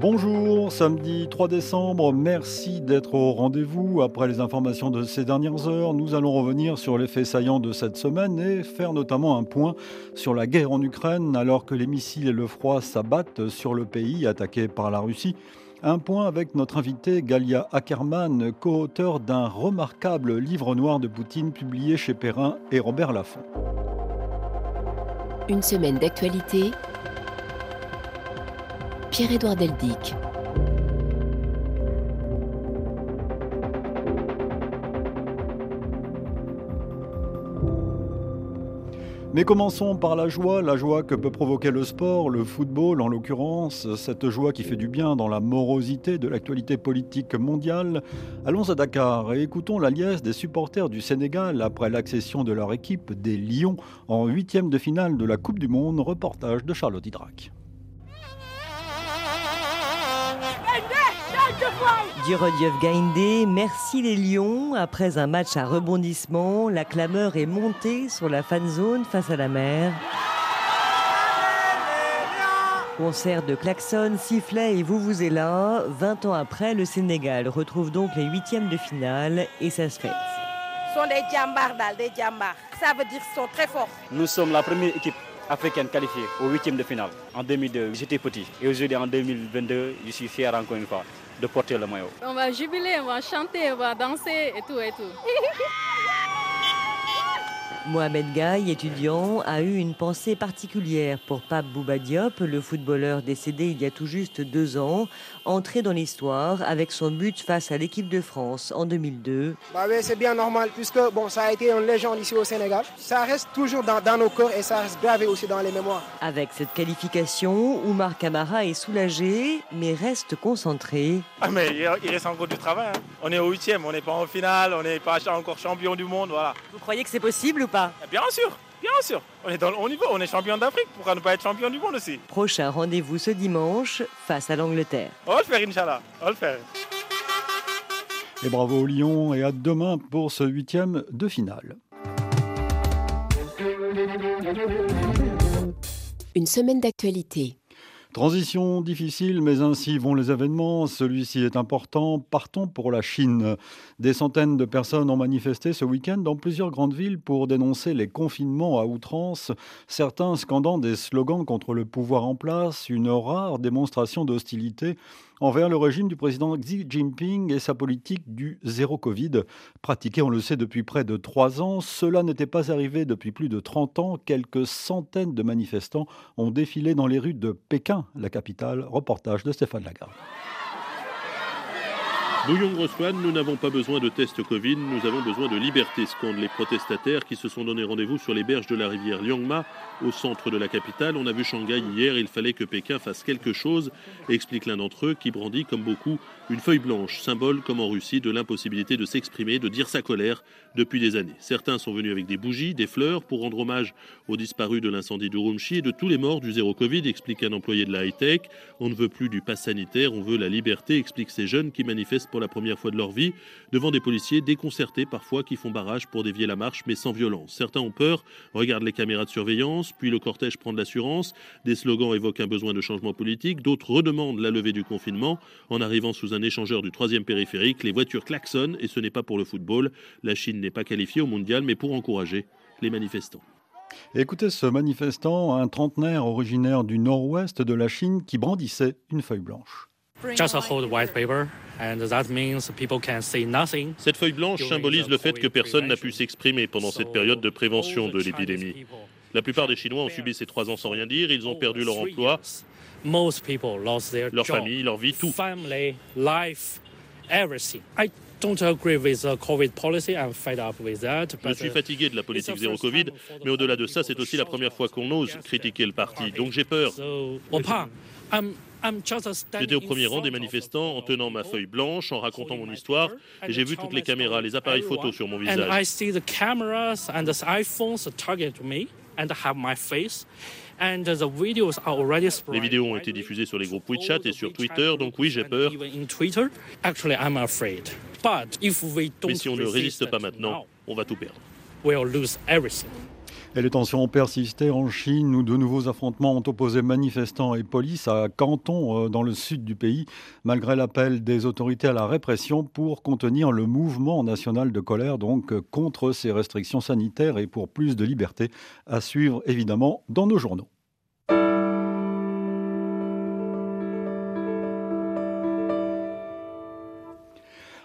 Bonjour, samedi 3 décembre, merci d'être au rendez-vous. Après les informations de ces dernières heures, nous allons revenir sur les faits saillants de cette semaine et faire notamment un point sur la guerre en Ukraine alors que les missiles et le froid s'abattent sur le pays attaqué par la Russie. Un point avec notre invité Galia Ackerman, co-auteur d'un remarquable livre noir de Poutine publié chez Perrin et Robert Laffont. Une semaine d'actualité Pierre-Édouard Deldic. Mais commençons par la joie, la joie que peut provoquer le sport, le football en l'occurrence, cette joie qui fait du bien dans la morosité de l'actualité politique mondiale. Allons à Dakar et écoutons la liesse des supporters du Sénégal après l'accession de leur équipe des Lions en huitième de finale de la Coupe du Monde, reportage de Charlotte Hydrac. Dierodiev Gaïndé, merci les Lions. Après un match à rebondissement, la clameur est montée sur la fan zone face à la mer. Concert de klaxons, sifflets et vous vous êtes là. 20 ans après, le Sénégal retrouve donc les huitièmes de finale et ça se fait. Ce sont des djambars, des djambars. Ça veut dire qu'ils sont très forts. Nous sommes la première équipe africaine qualifiée au huitième de finale. En 2002, j'étais petit. Et aujourd'hui, en 2022, je suis fier encore une fois de porter le maillot. On va jubiler, on va chanter, on va danser et tout et tout. Mohamed Gaï, étudiant, a eu une pensée particulière pour Pape Bouba Diop, le footballeur décédé il y a tout juste deux ans, entré dans l'histoire avec son but face à l'équipe de France en 2002. Bah oui, c'est bien normal puisque bon, ça a été une légende ici au Sénégal. Ça reste toujours dans, dans nos corps et ça reste gravé aussi dans les mémoires. Avec cette qualification, Oumar Kamara est soulagé mais reste concentré. Ah mais il reste encore du travail. hein. On est au huitième, on n'est pas en finale, on n'est pas encore champion du monde, voilà. Vous croyez que c'est possible pas Bien sûr, bien sûr. On est dans le haut niveau, on est champion d'Afrique, pourquoi ne pas être champion du monde aussi? Prochain rendez-vous ce dimanche face à l'Angleterre. On va le faire, Inch'Allah, on va le faire. Et bravo aux Lions et à demain pour ce huitième de finale. Une semaine d'actualité. Transition difficile, mais ainsi vont les événements. Celui-ci est important. Partons pour la Chine. Des centaines de personnes ont manifesté ce week-end dans plusieurs grandes villes pour dénoncer les confinements à outrance, certains scandant des slogans contre le pouvoir en place, une rare démonstration d'hostilité envers le régime du président Xi Jinping et sa politique du zéro Covid. Pratiquée, on le sait, depuis près de trois ans, cela n'était pas arrivé depuis plus de 30 ans. Quelques centaines de manifestants ont défilé dans les rues de Pékin, la capitale. Reportage de Stéphane Lagarde. Bouillon nous n'avons pas besoin de tests Covid, nous avons besoin de liberté, scandent les protestataires qui se sont donné rendez-vous sur les berges de la rivière Liangma, au centre de la capitale. On a vu Shanghai hier, il fallait que Pékin fasse quelque chose, explique l'un d'entre eux qui brandit comme beaucoup une feuille blanche, symbole comme en Russie de l'impossibilité de s'exprimer, de dire sa colère depuis des années. Certains sont venus avec des bougies, des fleurs pour rendre hommage aux disparus de l'incendie de et de tous les morts du zéro Covid, explique un employé de la high-tech. On ne veut plus du pass sanitaire, on veut la liberté, expliquent ces jeunes qui manifestent pour la première fois de leur vie devant des policiers déconcertés parfois qui font barrage pour dévier la marche mais sans violence. Certains ont peur, regardent les caméras de surveillance, puis le cortège prend de l'assurance, des slogans évoquent un besoin de changement politique, d'autres redemandent la levée du confinement en arrivant sous un échangeur du troisième périphérique, les voitures klaxonnent et ce n'est pas pour le football. La Chine n'est pas qualifiée au mondial mais pour encourager les manifestants. Écoutez ce manifestant, un trentenaire originaire du nord-ouest de la Chine qui brandissait une feuille blanche. Just a whole white paper, and that means people can say nothing. Cette feuille blanche symbolise le fait que personne n'a pu s'exprimer pendant cette période de prévention de l'épidémie. La plupart des Chinois ont subi ces trois ans sans rien dire, ils ont perdu leur emploi, leur famille, leur vie, tout. Don't agree with the COVID policy. I'm fed up with that. Je suis uh, fatigué de la politique zéro Covid, mais au-delà de ça, c'est aussi la première fois qu'on ose critiquer le parti. Donc j'ai peur. J'étais au premier rang front des of manifestants en the tenant ma feuille blanche, en racontant mon histoire, et j'ai vu toutes les caméras, les appareils photos sur mon visage. Les vidéos ont été diffusées sur les groupes WeChat et sur Twitter, donc oui, j'ai peur. and Even in Twitter, actually, I'm afraid. But if we don't Mais si on ne resist résiste pas maintenant, on va tout perdre. Et les tensions ont persisté en Chine où de nouveaux affrontements ont opposé manifestants et police à Canton, euh, dans le sud du pays, malgré l'appel des autorités à la répression pour contenir le mouvement national de colère, donc contre ces restrictions sanitaires et pour plus de liberté, à suivre évidemment dans nos journaux.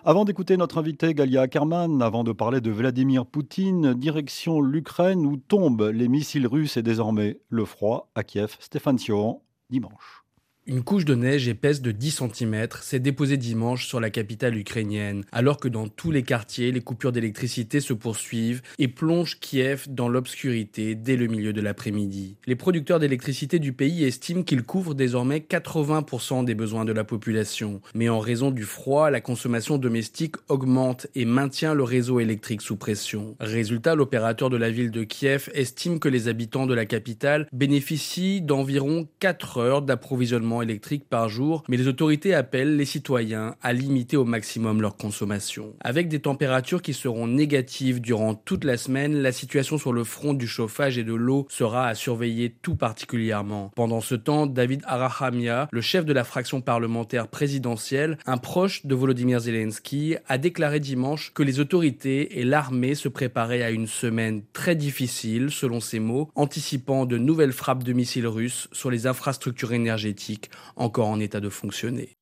Avant d'écouter notre invité Galia Ackerman, avant de parler de Vladimir Poutine, direction l'Ukraine où tombent les missiles russes et désormais le froid à Kiev. Stéphane Sioran, dimanche. Une couche de neige épaisse de 10 cm s'est déposée dimanche sur la capitale ukrainienne, alors que dans tous les quartiers, les coupures d'électricité se poursuivent et plongent Kiev dans l'obscurité dès le milieu de l'après-midi. Les producteurs d'électricité du pays estiment qu'ils couvrent désormais 80% des besoins de la population, mais en raison du froid, la consommation domestique augmente et maintient le réseau électrique sous pression. Résultat, l'opérateur de la ville de Kiev estime que les habitants de la capitale bénéficient d'environ 4 heures d'approvisionnement électrique par jour, mais les autorités appellent les citoyens à limiter au maximum leur consommation. Avec des températures qui seront négatives durant toute la semaine, la situation sur le front du chauffage et de l'eau sera à surveiller tout particulièrement. Pendant ce temps, David Arahamia, le chef de la fraction parlementaire présidentielle, un proche de Volodymyr Zelensky, a déclaré dimanche que les autorités et l'armée se préparaient à une semaine très difficile, selon ses mots, anticipant de nouvelles frappes de missiles russes sur les infrastructures énergétiques encore en état de fonctionner.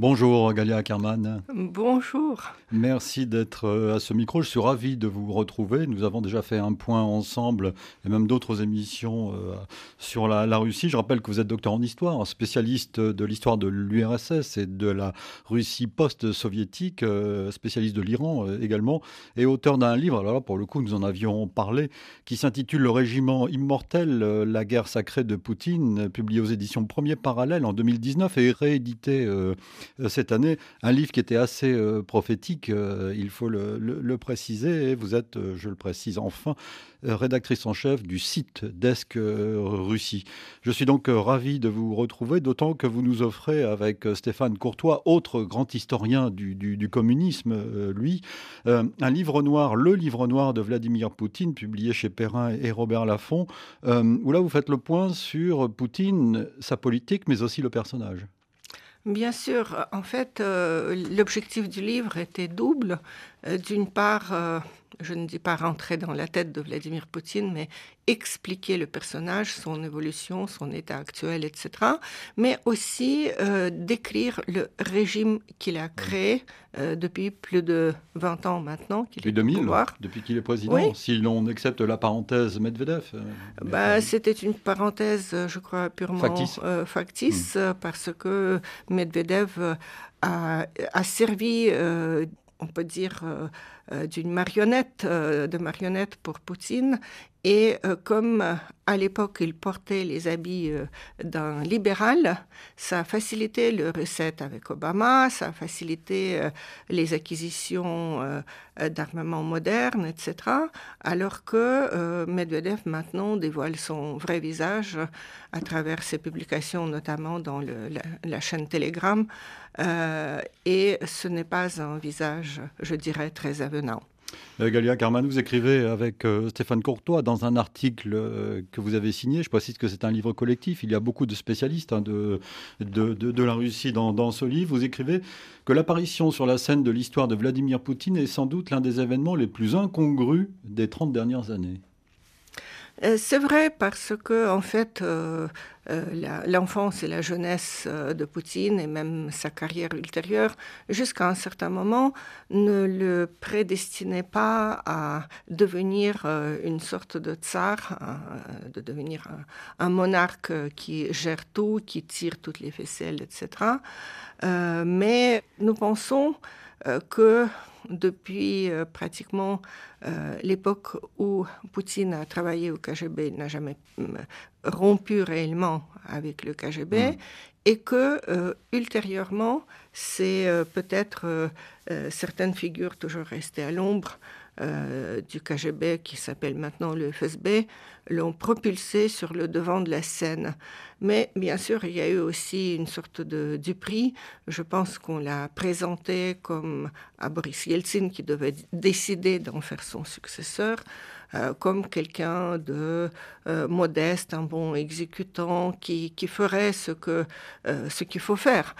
Bonjour Galia Ackerman. Bonjour. Merci d'être euh, à ce micro. Je suis ravi de vous retrouver. Nous avons déjà fait un point ensemble et même d'autres émissions euh, sur la, Russie. Je rappelle que vous êtes docteur en histoire, spécialiste de l'histoire de l'URSS et de la Russie post-soviétique, euh, spécialiste de l'Iran également, et auteur d'un livre, alors là pour le coup nous en avions parlé, qui s'intitule Le régiment immortel, la guerre sacrée de Poutine, publié aux éditions Premier Parallèle en 2019 et réédité cette année, un livre qui était assez euh, prophétique, euh, il faut le, préciser, et vous êtes, je le précise enfin, rédactrice en chef du site Desk Russie. Je suis donc ravi de vous retrouver, d'autant que vous nous offrez avec Stéphane Courtois, autre grand historien du, communisme, lui, un livre noir, le livre noir de Vladimir Poutine, publié chez Perrin et Robert Laffont, où là vous faites le point sur Poutine, sa politique, mais aussi le personnage. Bien sûr, en fait, euh, l'objectif du livre était double. Euh, d'une part, euh, je ne dis pas rentrer dans la tête de Vladimir Poutine, mais expliquer le personnage, son évolution, son état actuel, etc. Mais aussi euh, décrire le régime qu'il a créé euh, depuis plus de 20 ans maintenant. Qu'il depuis 2000, depuis qu'il est président, si l'on accepte la parenthèse Medvedev. Euh, bah, C'était une parenthèse, je crois, purement factice, hmm. parce que Medvedev a, a servi on peut dire, euh, euh, d'une marionnette, euh, de marionnette pour Poutine. Et comme à l'époque il portait les habits d'un libéral, ça a facilité le recette avec Obama, ça a facilité les acquisitions d'armements modernes, etc. Alors que Medvedev maintenant dévoile son vrai visage à travers ses publications, notamment dans la, chaîne Telegram. et ce n'est pas un visage, je dirais, très avenant. Euh, Galia Carman, vous écrivez avec euh, Stéphane Courtois dans un article euh, que vous avez signé. Je précise que c'est un livre collectif. Il y a beaucoup de spécialistes hein, de, la Russie dans, dans, ce livre. Vous écrivez que l'apparition sur la scène de l'histoire de Vladimir Poutine est sans doute l'un des événements les plus incongrus des 30 dernières années. Euh, c'est vrai parce que en fait, euh, euh, l'enfance et la jeunesse de Poutine et même sa carrière ultérieure, jusqu'à un certain moment, ne le prédestinaient pas à devenir une sorte de tsar, de devenir un, monarque qui gère tout, qui tire toutes les ficelles, etc. mais nous pensons que depuis euh, pratiquement euh, l'époque où Poutine a travaillé au KGB, n'a jamais euh, rompu réellement avec le KGB, mm. et que ultérieurement, c'est peut-être certaines figures toujours restées à l'ombre du KGB, qui s'appelle maintenant le FSB, l'ont propulsé sur le devant de la scène. Mais bien sûr, il y a eu aussi une sorte de du prix. Je pense qu'on l'a présenté comme à Boris Yeltsin qui devait décider d'en faire son successeur. euh, comme quelqu'un de euh, modeste, un bon exécutant qui, qui ferait ce que ce qu'il faut faire.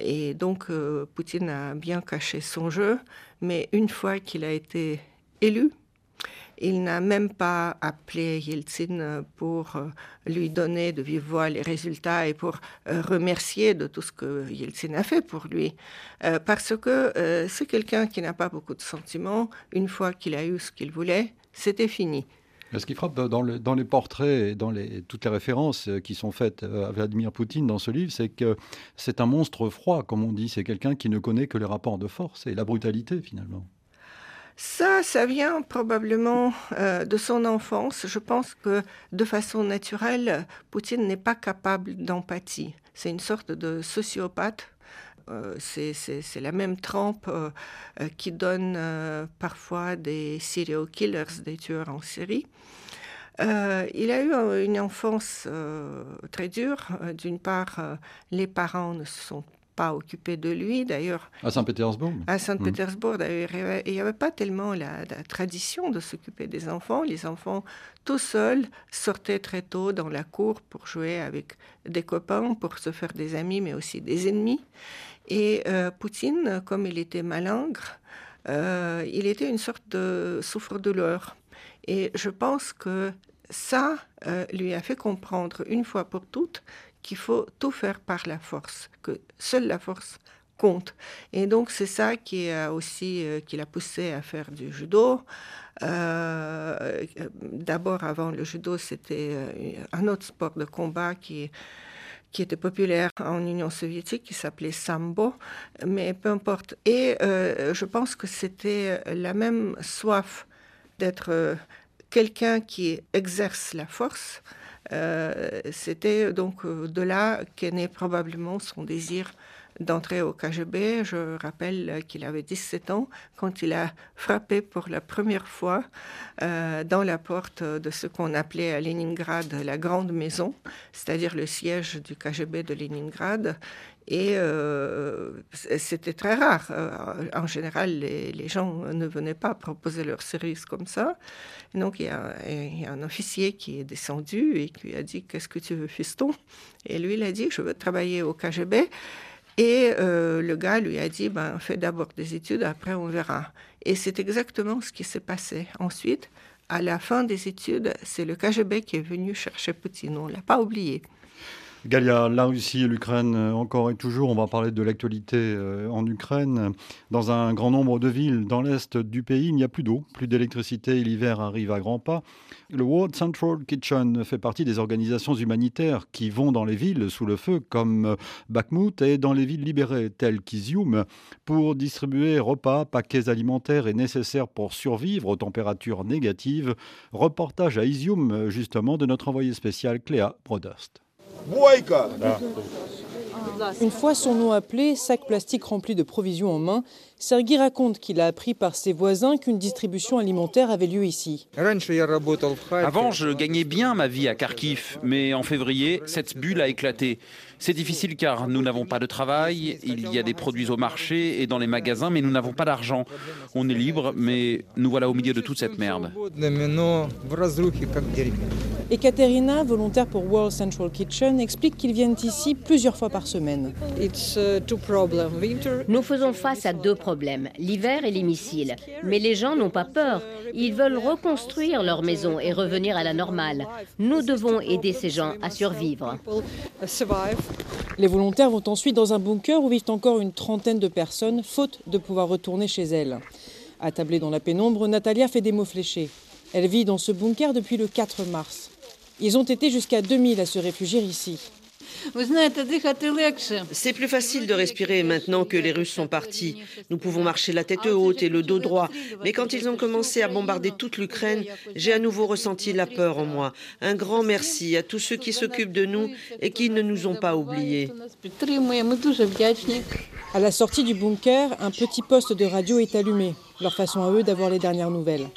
et donc Poutine a bien caché son jeu, mais une fois qu'il a été élu, il n'a même pas appelé Yeltsin pour euh, lui donner de vive voix les résultats et pour euh, remercier de tout ce que Yeltsin a fait pour lui. Euh, parce que c'est quelqu'un qui n'a pas beaucoup de sentiments. Une fois qu'il a eu ce qu'il voulait, c'était fini. Ce qui frappe dans, les portraits et dans toutes les références qui sont faites à Vladimir Poutine dans ce livre, c'est que c'est un monstre froid, comme on dit. C'est quelqu'un qui ne connaît que les rapports de force et la brutalité, finalement. Ça, ça vient probablement euh, de son enfance. Je pense que de façon naturelle, Poutine n'est pas capable d'empathie. C'est une sorte de sociopathe. Euh, c'est la même trempe euh, qui donne parfois des serial killers, des tueurs en série. il a eu une enfance très dure. D'une part, les parents ne se sont pas occupé de lui, d'ailleurs. À Saint-Pétersbourg À Saint-Pétersbourg, d'ailleurs. Il n'y avait pas tellement la, tradition de s'occuper des enfants. Les enfants, tout seuls, sortaient très tôt dans la cour pour jouer avec des copains, pour se faire des amis, mais aussi des ennemis. Et euh, Poutine, comme il était malingre, euh, il était une sorte de souffre-douleur. Et je pense que ça euh, lui a fait comprendre une fois pour toutes qu'il faut tout faire par la force, que seule la force compte. Et donc c'est ça qui a aussi euh, qui l'a poussé à faire du judo. Euh, d'abord avant le judo, c'était euh, un autre sport de combat qui qui était populaire en Union soviétique, qui s'appelait sambo, mais peu importe. Et je pense que c'était la même soif d'être quelqu'un qui exerce la force, euh, c'était donc euh, de là qu'est né probablement son désir d'entrer au KGB. Je rappelle qu'il avait 17 ans quand il a frappé pour la première fois euh, dans la porte de ce qu'on appelait à Leningrad la Grande Maison, c'est-à-dire le siège du KGB de Leningrad. Et euh, c'était très rare. Euh, en général, les, gens ne venaient pas proposer leurs services comme ça. donc, il y, a, un officier qui est descendu et qui a dit Qu'est-ce que tu veux, fiston? Et lui, il a dit Je veux travailler au KGB. Et euh, le gars lui a dit ben, Fais d'abord des études, après on verra. Et c'est exactement ce qui s'est passé. Ensuite, à la fin des études, c'est le KGB qui est venu chercher Poutine. On ne l'a pas oublié. Galia, la Russie l'Ukraine, euh, encore et toujours, on va parler de l'actualité euh, en Ukraine. Dans un grand nombre de villes dans l'est du pays, il n'y a plus d'eau, plus d'électricité et l'hiver arrive à grands pas. Le World Central Kitchen fait partie des organisations humanitaires qui vont dans les villes sous le feu, comme Bakhmut, et dans les villes libérées, telles qu'Izium, pour distribuer repas, paquets alimentaires et nécessaires pour survivre aux températures négatives. Reportage à Izium, justement, de notre envoyé spécial Cléa Brodost. Une fois son nom appelé, sac plastique rempli de provisions en main, Sergi raconte qu'il a appris par ses voisins qu'une distribution alimentaire avait lieu ici. Avant, je gagnais bien ma vie à Kharkiv, mais en février, cette bulle a éclaté. C'est difficile car nous n'avons pas de travail, il y a des produits au marché et dans les magasins, mais nous n'avons pas d'argent. On est libre, mais nous voilà au milieu de toute cette merde. Et Katerina, volontaire pour World Central Kitchen, explique qu'ils viennent ici plusieurs fois par semaine. Nous faisons face à deux problèmes, l'hiver et les missiles. Mais les gens n'ont pas peur. Ils veulent reconstruire leur maison et revenir à la normale. Nous devons aider ces gens à survivre. Les volontaires vont ensuite dans un bunker où vivent encore une trentaine de personnes, faute de pouvoir retourner chez elles. Attablée dans la pénombre, Natalia fait des mots fléchés. Elle vit dans ce bunker depuis le 4 mars. Ils ont été jusqu'à 2000 à se réfugier ici. C'est plus facile de respirer maintenant que les Russes sont partis. Nous pouvons marcher la tête haute et le dos droit. Mais quand ils ont commencé à bombarder toute l'Ukraine, j'ai à nouveau ressenti la peur en moi. Un grand merci à tous ceux qui s'occupent de nous et qui ne nous ont pas oubliés. À la sortie du bunker, un petit poste de radio est allumé, leur façon à eux d'avoir les dernières nouvelles.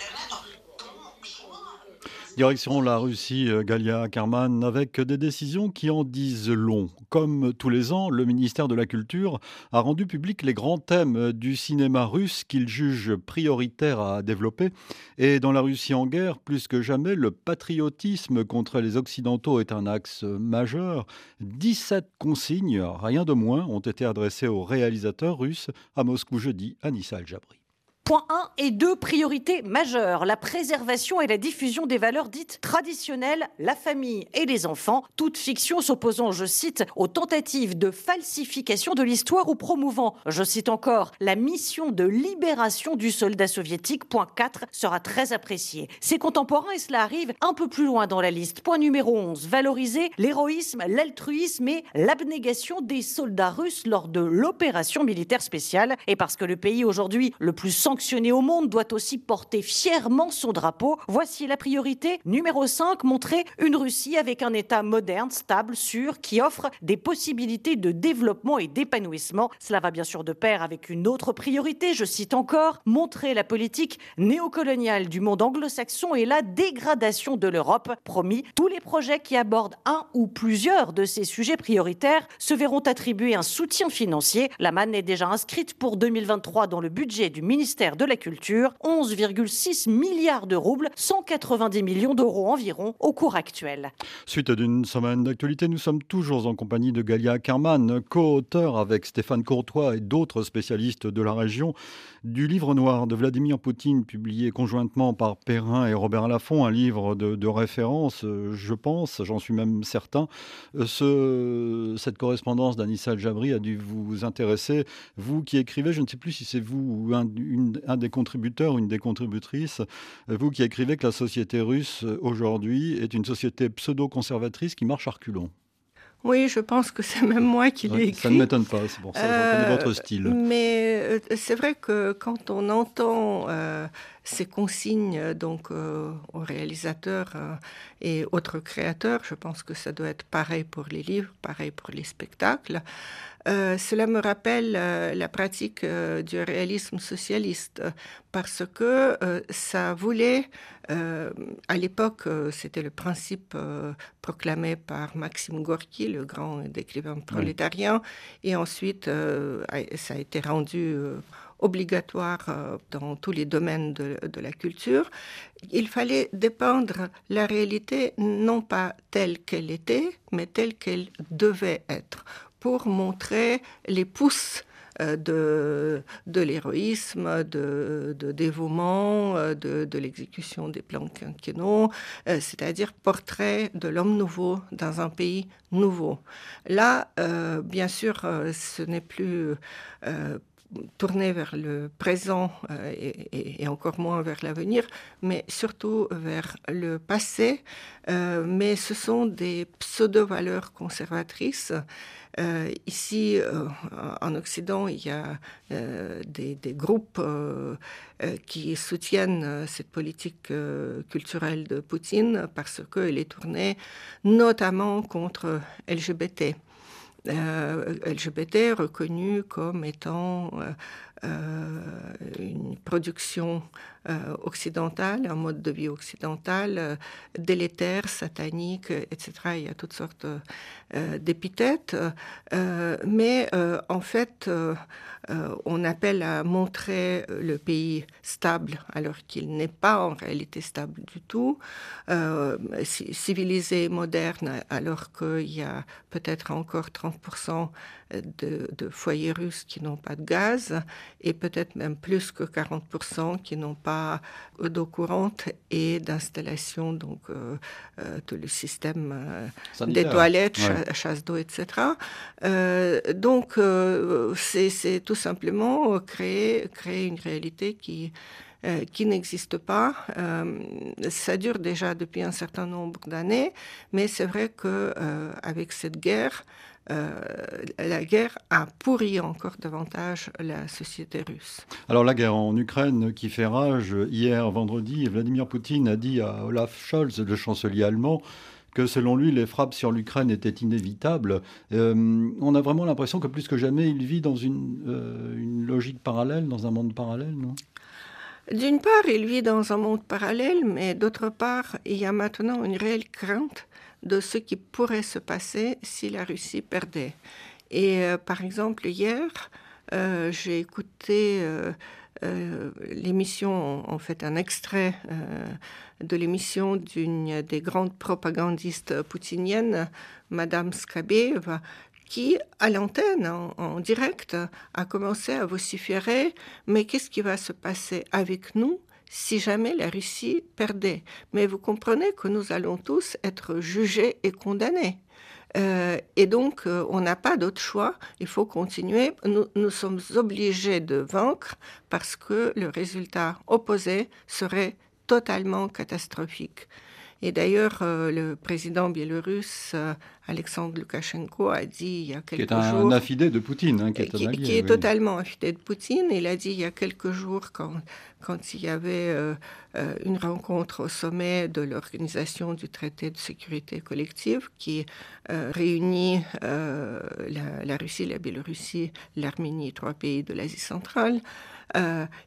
Direction la Russie, euh, Galia Karman, avec des décisions qui en disent long. Comme tous les ans, le ministère de la Culture a rendu public les grands thèmes du cinéma russe qu'il juge prioritaire à développer. Et dans la Russie en guerre, plus que jamais, le patriotisme contre les Occidentaux est un axe majeur. 17 consignes, rien de moins, ont été adressées aux réalisateurs russes à Moscou jeudi, à Nissa Al-Jabri. Point 1 et 2 priorités majeures, la préservation et la diffusion des valeurs dites traditionnelles, la famille et les enfants, toute fiction s'opposant, je cite, aux tentatives de falsification de l'histoire ou promouvant, je cite encore, la mission de libération du soldat soviétique, point 4, sera très apprécié. Ses contemporains, et cela arrive un peu plus loin dans la liste. Point numéro 11, valoriser l'héroïsme, l'altruisme et l'abnégation des soldats russes lors de l'opération militaire spéciale. Et parce que le pays aujourd'hui le plus sanctionné au monde doit aussi porter fièrement son drapeau. Voici la priorité numéro 5, montrer une Russie avec un État moderne, stable, sûr, qui offre des possibilités de développement et d'épanouissement. Cela va bien sûr de pair avec une autre priorité, je cite encore, montrer la politique néocoloniale du monde anglo-saxon et la dégradation de l'Europe. Promis, tous les projets qui abordent un ou plusieurs de ces sujets prioritaires se verront attribuer un soutien financier. La manne est déjà inscrite pour 2023 dans le budget du ministère de la Culture, 11,6 milliards de roubles, 190 millions d'euros environ au cours actuel. Suite d'une semaine d'actualité, nous sommes toujours en compagnie de Galia Kerman, co-auteur avec Stéphane Courtois et d'autres spécialistes de la région du livre noir de Vladimir Poutine, publié conjointement par Perrin et Robert Laffont, un livre de, référence, je pense, j'en suis même certain. Ce, cette correspondance d'Anissa Al-Jabri a dû vous intéresser. Vous qui écrivez, je ne sais plus si c'est vous ou un, un des contributeurs ou une des contributrices, vous qui écrivez que la société russe aujourd'hui est une société pseudo-conservatrice qui marche à reculons. Oui, je pense que c'est même moi qui l'ai écrit. Ça ne m'étonne pas, c'est pour ça, je reconnais votre style. Mais euh, c'est vrai que quand on entend euh, ces consignes donc euh, aux réalisateurs et autres créateurs, je pense que ça doit être pareil pour les livres, pareil pour les spectacles. Cela me rappelle la pratique du réalisme socialiste parce que ça voulait euh, à l'époque, euh, c'était le principe euh, proclamé par Maxime Gorky, le grand écrivain prolétarien, et ensuite ça a été rendu obligatoire dans tous les domaines de, de, la culture. Il fallait dépeindre la réalité non pas telle qu'elle était, mais telle qu'elle devait être, pour montrer les pousses euh, de, de l'héroïsme, de, de, dévouement, euh, de, de l'exécution des plans quinquennaux, euh, c'est-à-dire portrait de l'homme nouveau dans un pays nouveau. Là, bien sûr, ce n'est plus tourné vers le présent et, et, encore moins vers l'avenir, mais surtout vers le passé. mais ce sont des pseudo-valeurs conservatrices euh, ici, euh, en Occident, il y a euh, des, groupes qui soutiennent cette politique culturelle de Poutine parce qu'elle est tournée notamment contre LGBT. LGBT reconnu comme étant une production euh, occidentale, un mode de vie occidental, euh, délétère, satanique, etc. Il y a toutes sortes euh, d'épithètes. mais en fait, on appelle à montrer le pays stable alors qu'il n'est pas en réalité stable du tout, civilisé, moderne alors qu'il y a peut-être encore 30% de, de, foyers russes qui n'ont pas de gaz et peut-être même plus que 40% qui n'ont pas d'eau courante et d'installation, donc euh, euh, tout le système euh, des toilettes, chasse d'eau, etc. donc c'est tout simplement créer, créer une réalité qui qui n'existe pas. ça dure déjà depuis un certain nombre d'années, mais c'est vrai que avec cette guerre, euh, la guerre a pourri encore davantage la société russe. Alors la guerre en Ukraine qui fait rage, hier vendredi, Vladimir Poutine a dit à Olaf Scholz, le chancelier allemand, que selon lui, les frappes sur l'Ukraine étaient inévitables. Euh, on a vraiment l'impression que plus que jamais, il vit dans une, euh, une logique parallèle, dans un monde parallèle, non? D'une part, il vit dans un monde parallèle, mais d'autre part, il y a maintenant une réelle crainte de ce qui pourrait se passer si la Russie perdait. Et euh, par exemple, hier, euh, j'ai écouté euh, l'émission, en fait un extrait de l'émission d'une des grandes propagandistes poutiniennes, Madame Skabeva, qui, à l'antenne, en, direct, a commencé à vociférer, mais qu'est-ce qui va se passer avec nous si jamais la Russie perdait Mais vous comprenez que nous allons tous être jugés et condamnés. Euh, et donc, euh, on n'a pas d'autre choix. Il faut continuer. Nous, nous, sommes obligés de vaincre parce que le résultat opposé serait totalement catastrophique. Et d'ailleurs, euh, le président biélorusse euh, Alexandre Loukachenko a dit il y a quelques qui est un, jours. affidé de Poutine, hein, qui est, qui est totalement affidé de Poutine. Il a dit il y a quelques jours, quand, quand il y avait euh, une rencontre au sommet de l'organisation du traité de sécurité collective qui réunit la, la, Russie, la Biélorussie, l'Arménie, trois pays de l'Asie centrale,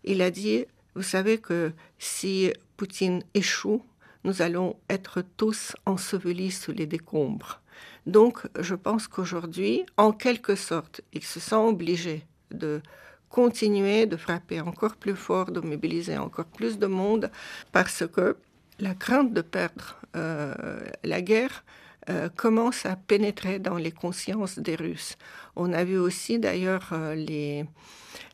il a dit vous savez que si Poutine échoue, nous allons être tous ensevelis sous les décombres. Donc, je pense qu'aujourd'hui, en quelque sorte, il se sent obligé de continuer de frapper encore plus fort, de mobiliser encore plus de monde, parce que la crainte de perdre euh, la guerre euh, commence à pénétrer dans les consciences des Russes. On a vu aussi d'ailleurs euh, les,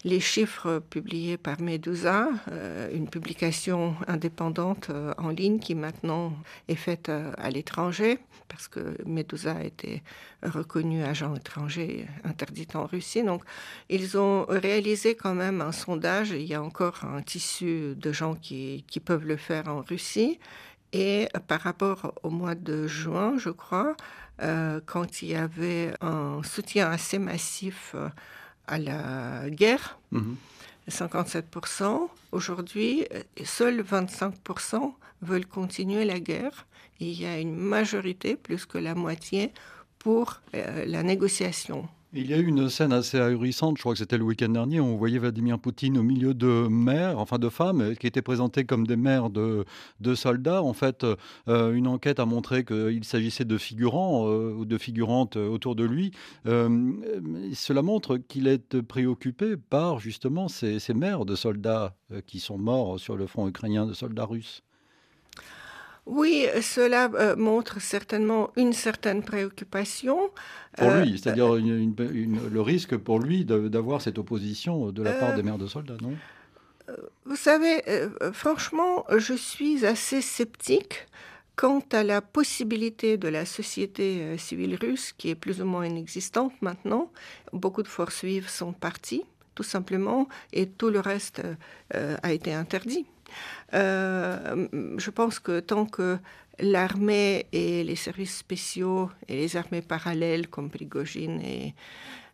les chiffres publiés par Medusa, euh, une publication indépendante en ligne qui maintenant est faite à l'étranger, parce que Medusa a été reconnu agent étranger interdit en Russie. Donc ils ont réalisé quand même un sondage, il y a encore un tissu de gens qui, qui peuvent le faire en Russie. Et par rapport au mois de juin, je crois, euh, quand il y avait un soutien assez massif euh, à la guerre, 57%, mhm. aujourd'hui, seuls 25% veulent continuer la guerre. il y a une majorité, plus que la moitié, pour euh, la négociation. Il y a eu une scène assez ahurissante, je crois que c'était le week-end dernier, où on voyait Vladimir Poutine au milieu de mères, enfin de femmes, qui étaient présentées comme des mères de, soldats. En fait, euh, une enquête a montré qu'il s'agissait de figurants euh, ou de figurantes autour de lui. Euh, cela montre qu'il est préoccupé par justement ces, ces mères de soldats qui sont morts sur le front ukrainien, de soldats russes. Oui, cela euh, montre certainement une certaine préoccupation. Pour lui, euh, c'est-à-dire le risque pour lui d'avoir cette opposition de la part des euh, mères de soldats, non? Vous savez, franchement, je suis assez sceptique quant à la possibilité de la société civile russe, qui est plus ou moins inexistante maintenant. Beaucoup de forces vives sont parties, tout simplement, et tout le reste a été interdit. Euh, je pense que tant que l'armée et les services spéciaux et les armées parallèles comme Prigogine et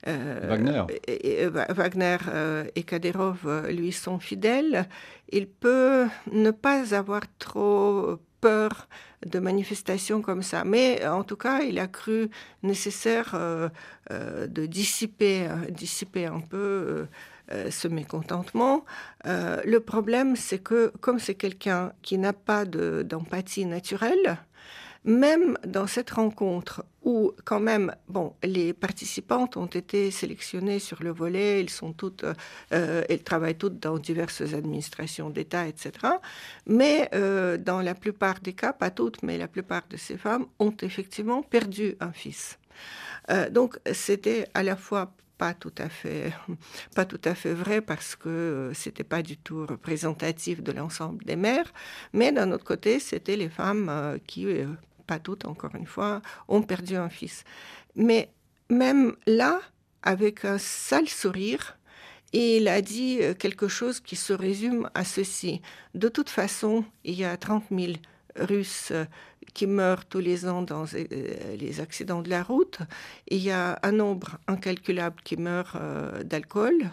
euh, Wagner et, Wagner euh, et Kadyrov lui sont fidèles, il peut ne pas avoir trop peur de manifestations comme ça. Mais en tout cas, il a cru nécessaire de dissiper, dissiper un peu euh, ce mécontentement. Euh, le problème, c'est que comme c'est quelqu'un qui n'a pas d'empathie naturelle, même dans cette rencontre où quand même, bon, les participantes ont été sélectionnées sur le volet, elles euh, elles travaillent toutes dans diverses administrations d'État, etc. Mais dans la plupart des cas, pas toutes, mais la plupart de ces femmes ont effectivement perdu un fils. donc c'était à la fois pas tout à fait, pas tout à fait vrai parce que euh, c'était pas du tout représentatif de l'ensemble des mères. Mais d'un autre côté, c'était les femmes euh, qui, euh, pas toutes encore une fois, ont perdu un fils. Mais même là, avec un sale sourire, il a dit quelque chose qui se résume à ceci. De toute façon, il y a 30 000 Russes qui meurent tous les ans dans euh, les accidents de la route. Il y a un nombre incalculable qui meurt euh, d'alcool,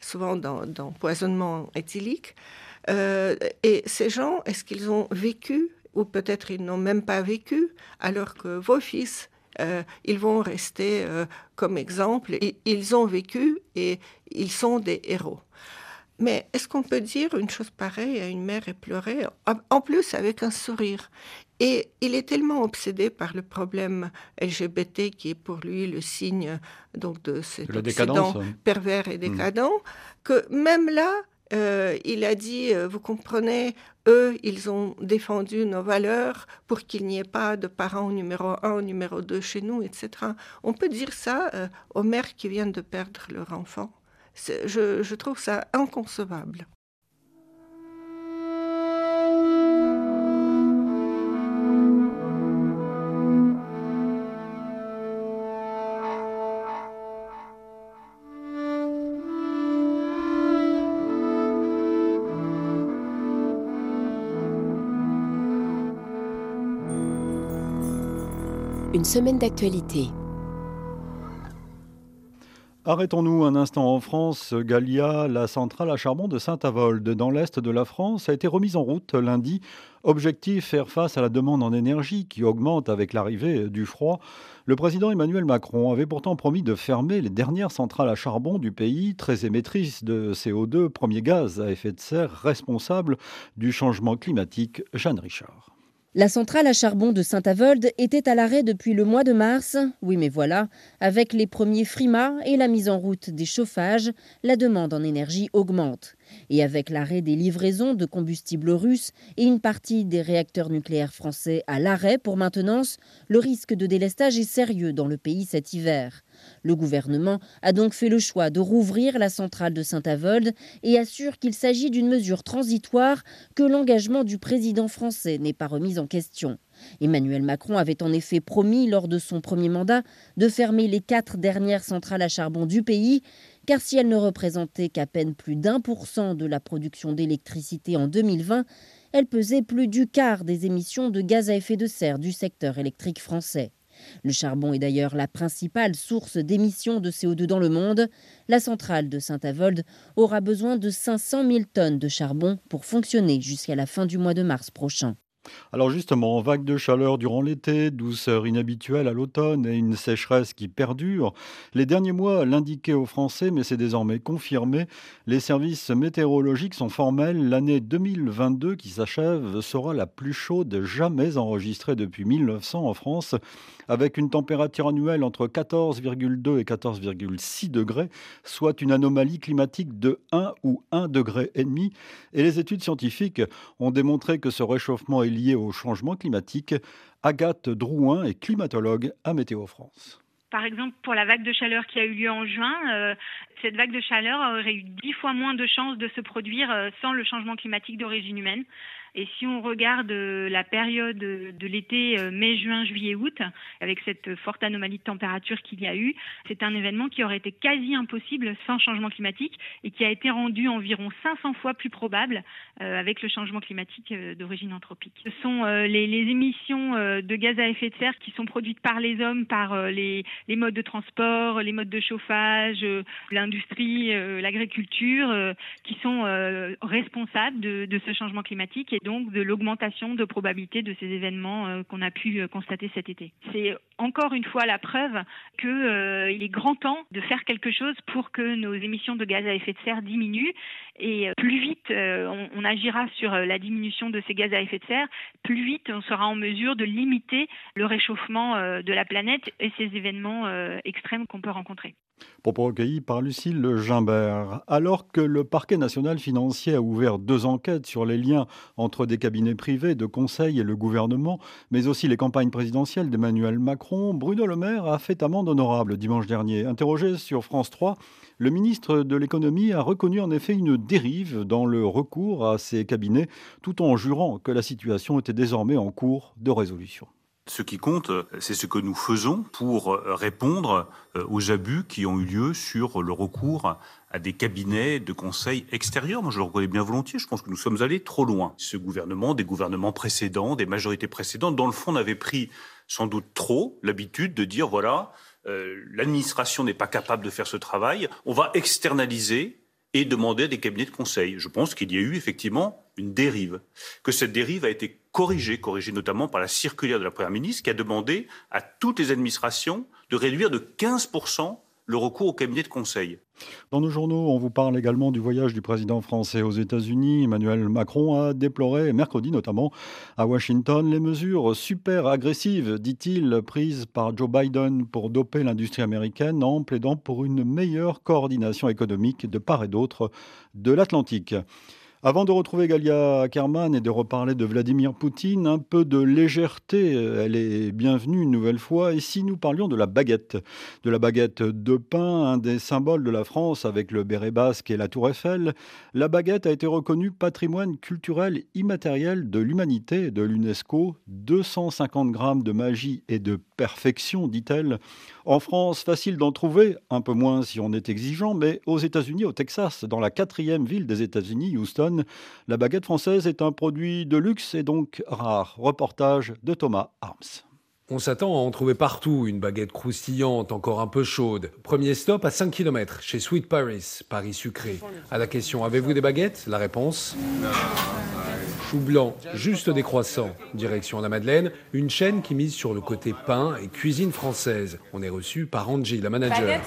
souvent d'empoisonnement éthylique. Euh, et ces gens, est-ce qu'ils ont vécu ou peut-être ils n'ont même pas vécu, alors que vos fils, ils vont rester comme exemple. ils ont vécu et ils sont des héros. Mais est-ce qu'on peut dire une chose pareille à une mère éplorée, en plus avec un sourire? Et il est tellement obsédé par le problème LGBT qui est pour lui le signe donc de cet Occident pervers et hmm. décadent, que même là, euh, il a dit, euh, vous comprenez, eux, ils ont défendu nos valeurs pour qu'il n'y ait pas de parents numéro un numéro deux chez nous, etc. On peut dire ça euh, aux mères qui viennent de perdre leur enfant. Je, je trouve ça inconcevable. Une semaine d'actualité. Arrêtons-nous un instant en France. Galia, la centrale à charbon de Saint-Avold, dans l'est de la France, a été remise en route lundi. Objectif faire face à la demande en énergie qui augmente avec l'arrivée du froid. Le président Emmanuel Macron avait pourtant promis de fermer les dernières centrales à charbon du pays, très émettrices de CO2, premier gaz à effet de serre responsable du changement climatique. Jeanne Richard. La centrale à charbon de Saint-Avold était à l'arrêt depuis le mois de mars. Oui, mais voilà, avec les premiers frimas et la mise en route des chauffages, la demande en énergie augmente. Et avec l'arrêt des livraisons de combustible russe et une partie des réacteurs nucléaires français à l'arrêt pour maintenance, le risque de délestage est sérieux dans le pays cet hiver. Le gouvernement a donc fait le choix de rouvrir la centrale de Saint-Avold et assure qu'il s'agit d'une mesure transitoire que l'engagement du président français n'est pas remis en question. Emmanuel Macron avait en effet promis lors de son premier mandat de fermer les quatre dernières centrales à charbon du pays car si elle ne représentait qu'à peine plus d'un pour cent de la production d'électricité en 2020, elle pesait plus du quart des émissions de gaz à effet de serre du secteur électrique français. Le charbon est d'ailleurs la principale source d'émissions de CO2 dans le monde. La centrale de Saint-Avold aura besoin de 500 000 tonnes de charbon pour fonctionner jusqu'à la fin du mois de mars prochain. Alors justement, vague de chaleur durant l'été, douceur inhabituelle à l'automne et une sécheresse qui perdure. Les derniers mois l'indiquaient aux Français, mais c'est désormais confirmé. Les services météorologiques sont formels. L'année 2022 qui s'achève sera la plus chaude jamais enregistrée depuis 1900 en France, avec une température annuelle entre 14,2 et 14,6 degrés, soit une anomalie climatique de 1 ou 1 degré et les études scientifiques ont démontré que ce réchauffement est lié au changement climatique. Agathe Drouin est climatologue à Météo France. Par exemple, pour la vague de chaleur qui a eu lieu en juin, euh, cette vague de chaleur aurait eu dix fois moins de chances de se produire euh, sans le changement climatique d'origine humaine. Et si on regarde euh, la période de l'été euh, mai, juin, juillet, août, avec cette forte anomalie de température qu'il y a eu, c'est un événement qui aurait été quasi impossible sans changement climatique et qui a été rendu environ 500 fois plus probable euh, avec le changement climatique d'origine anthropique. Ce sont les, émissions de gaz à effet de serre qui sont produites par les hommes, par les, modes de transport, les modes de chauffage, l'industrie, l'agriculture, qui sont responsables de, ce changement climatique donc de l'augmentation de probabilité de ces événements euh, qu'on a pu euh, constater cet été. C'est encore une fois la preuve qu'il euh, est grand temps de faire quelque chose pour que nos émissions de gaz à effet de serre diminuent et plus vite on, agira sur la diminution de ces gaz à effet de serre, plus vite on sera en mesure de limiter le réchauffement de la planète et ces événements extrêmes qu'on peut rencontrer. Propos recueillis par Lucille Gimbert. Alors que le parquet national financier a ouvert deux enquêtes sur les liens entre des cabinets privés de conseil et le gouvernement, mais aussi les campagnes présidentielles d'Emmanuel Macron, Bruno Le Maire a fait amende honorable dimanche dernier. Interrogé sur France 3, le ministre de l'économie a reconnu en effet une dérive dans le recours à ces cabinets, tout en jurant que la situation était désormais en cours de résolution. Ce qui compte, c'est ce que nous faisons pour répondre euh, aux abus qui ont eu lieu sur le recours à des cabinets de conseil extérieurs. Moi, je le reconnais bien volontiers. Je pense que nous sommes allés trop loin. Ce gouvernement, des gouvernements précédents, des majorités précédentes, dans le fond, n'avaient pris sans doute trop l'habitude de dire voilà, euh, l'administration n'est pas capable de faire ce travail, on va externaliser et demander à des cabinets de conseil. Je pense qu'il y a eu effectivement une dérive, que cette dérive a été corrigée, corrigée notamment par la circulaire de la Première ministre qui a demandé à toutes les administrations de réduire de 15% le recours au cabinet de conseil. Dans nos journaux, on vous parle également du voyage du président français aux États-Unis. Emmanuel Macron a déploré, mercredi notamment, à Washington, les mesures super agressives, dit-il, prises par Joe Biden pour doper l'industrie américaine en plaidant pour une meilleure coordination économique de part et d'autre de l'Atlantique. Avant de retrouver Galia Kerman et de reparler de Vladimir Poutine, un peu de légèreté, elle est bienvenue une nouvelle fois. Et si nous parlions de la baguette, de la baguette de pain, un des symboles de la France avec le béret basque et la tour Eiffel, la baguette a été reconnue patrimoine culturel immatériel de l'humanité de l'UNESCO. 250 grammes de magie et de perfection, dit-elle. En France, facile d'en trouver, un peu moins si on est exigeant, mais aux États-Unis, au Texas, dans la quatrième ville des États-Unis, Houston, la baguette française est un produit de luxe et donc rare. Reportage de Thomas Arms. On s'attend à en trouver partout, une baguette croustillante, encore un peu chaude. Premier stop à 5 km, chez Sweet Paris, Paris sucré. À la question Avez-vous des baguettes? La réponse? Chou blanc, juste des croissants. Direction la Madeleine, une chaîne qui mise sur le côté pain et cuisine française. On est reçu par Angie, la manager.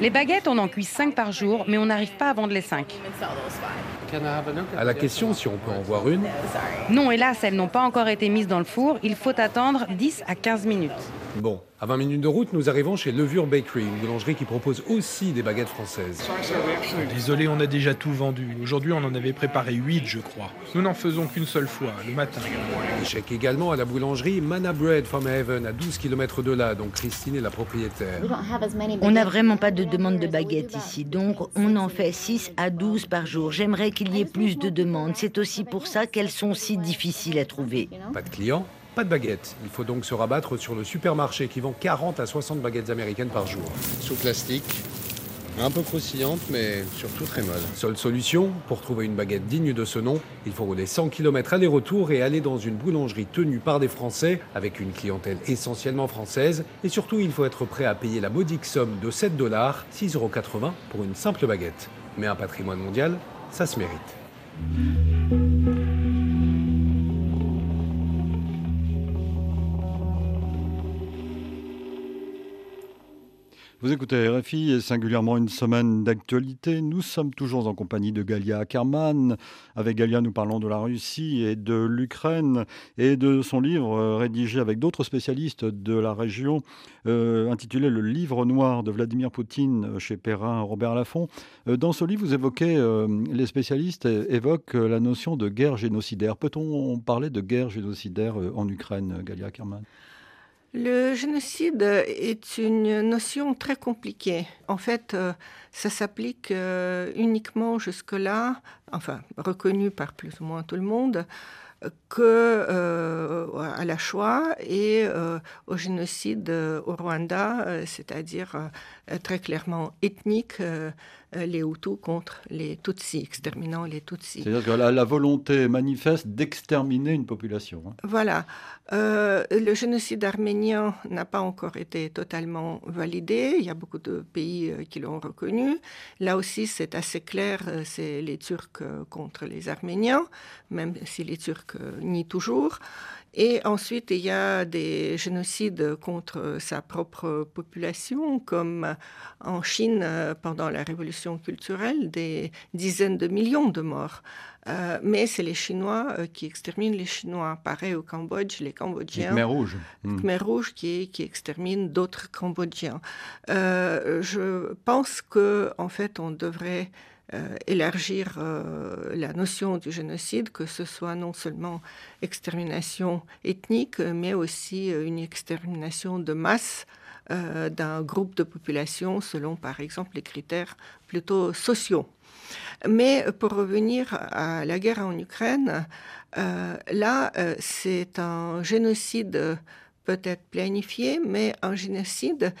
Les baguettes, on en cuit 5 par jour, mais on n'arrive pas à vendre les 5. À la question si on peut en voir une Non, hélas, elles n'ont pas encore été mises dans le four. Il faut attendre 10 à 15 minutes. Bon, à 20 minutes de route, nous arrivons chez Levure Bakery, une boulangerie qui propose aussi des baguettes françaises. Désolé, on a déjà tout vendu. Aujourd'hui, on en avait préparé 8, je crois. Nous n'en faisons qu'une seule fois, le matin. Échec également à la boulangerie Mana Bread from Heaven, à 12 km de là, donc Christine est la propriétaire. On n'a vraiment pas de demande de baguettes ici, donc on en fait 6 à 12 par jour. J'aimerais qu'il y ait plus de demandes. C'est aussi pour ça qu'elles sont si difficiles à trouver. Pas de clients? Pas de baguettes. Il faut donc se rabattre sur le supermarché qui vend 40 à 60 baguettes américaines par jour. Sous plastique, un peu croustillante, mais surtout très molle. Seule solution, pour trouver une baguette digne de ce nom, il faut rouler 100 km aller-retour et aller dans une boulangerie tenue par des Français, avec une clientèle essentiellement française. Et surtout, il faut être prêt à payer la modique somme de 7 dollars, 6,80 euros pour une simple baguette. Mais un patrimoine mondial, ça se mérite. Vous écoutez RFI et singulièrement une semaine d'actualité. Nous sommes toujours en compagnie de Galia Ackerman. Avec Galia, nous parlons de la Russie et de l'Ukraine et de son livre euh, rédigé avec d'autres spécialistes de la région, euh, intitulé Le livre noir de Vladimir Poutine euh, chez Perrin Robert Laffont. dans ce livre, vous évoquez, les spécialistes évoquent la notion de guerre génocidaire. Peut-on parler de guerre génocidaire en Ukraine, Galia Ackerman le génocide est une notion très compliquée. En fait, euh, ça s'applique euh, uniquement jusque-là, enfin reconnu par plus ou moins tout le monde, que euh, à la Shoah et au génocide au Rwanda, c'est-à-dire très clairement ethnique, les Hutus contre les Tutsis, exterminant les Tutsis. C'est-à-dire que la, la volonté manifeste d'exterminer une population. Hein. Voilà. Euh, le génocide arménien n'a pas encore été totalement validé. Il y a beaucoup de pays euh, qui l'ont reconnu. Là aussi, c'est assez clair, euh, c'est les Turcs contre les Arméniens, même si les Turcs nient toujours. Et ensuite, il y a des génocides contre sa propre population, comme en Chine pendant la révolution culturelle, des dizaines de millions de morts. Euh, mais c'est les Chinois euh, qui exterminent les Chinois. Pareil au Cambodge, les Cambodgiens. Les Khmer rouges. Hmm. Khmer rouges qui, qui exterminent d'autres Cambodgiens. Euh, je pense que en fait, on devrait élargir la notion du génocide, que ce soit non seulement extermination ethnique, mais aussi une extermination de masse d'un groupe de population selon, par exemple, les critères plutôt sociaux. Mais pour revenir à la guerre en Ukraine, euh, là, euh, c'est un génocide peut-être planifié, mais un génocide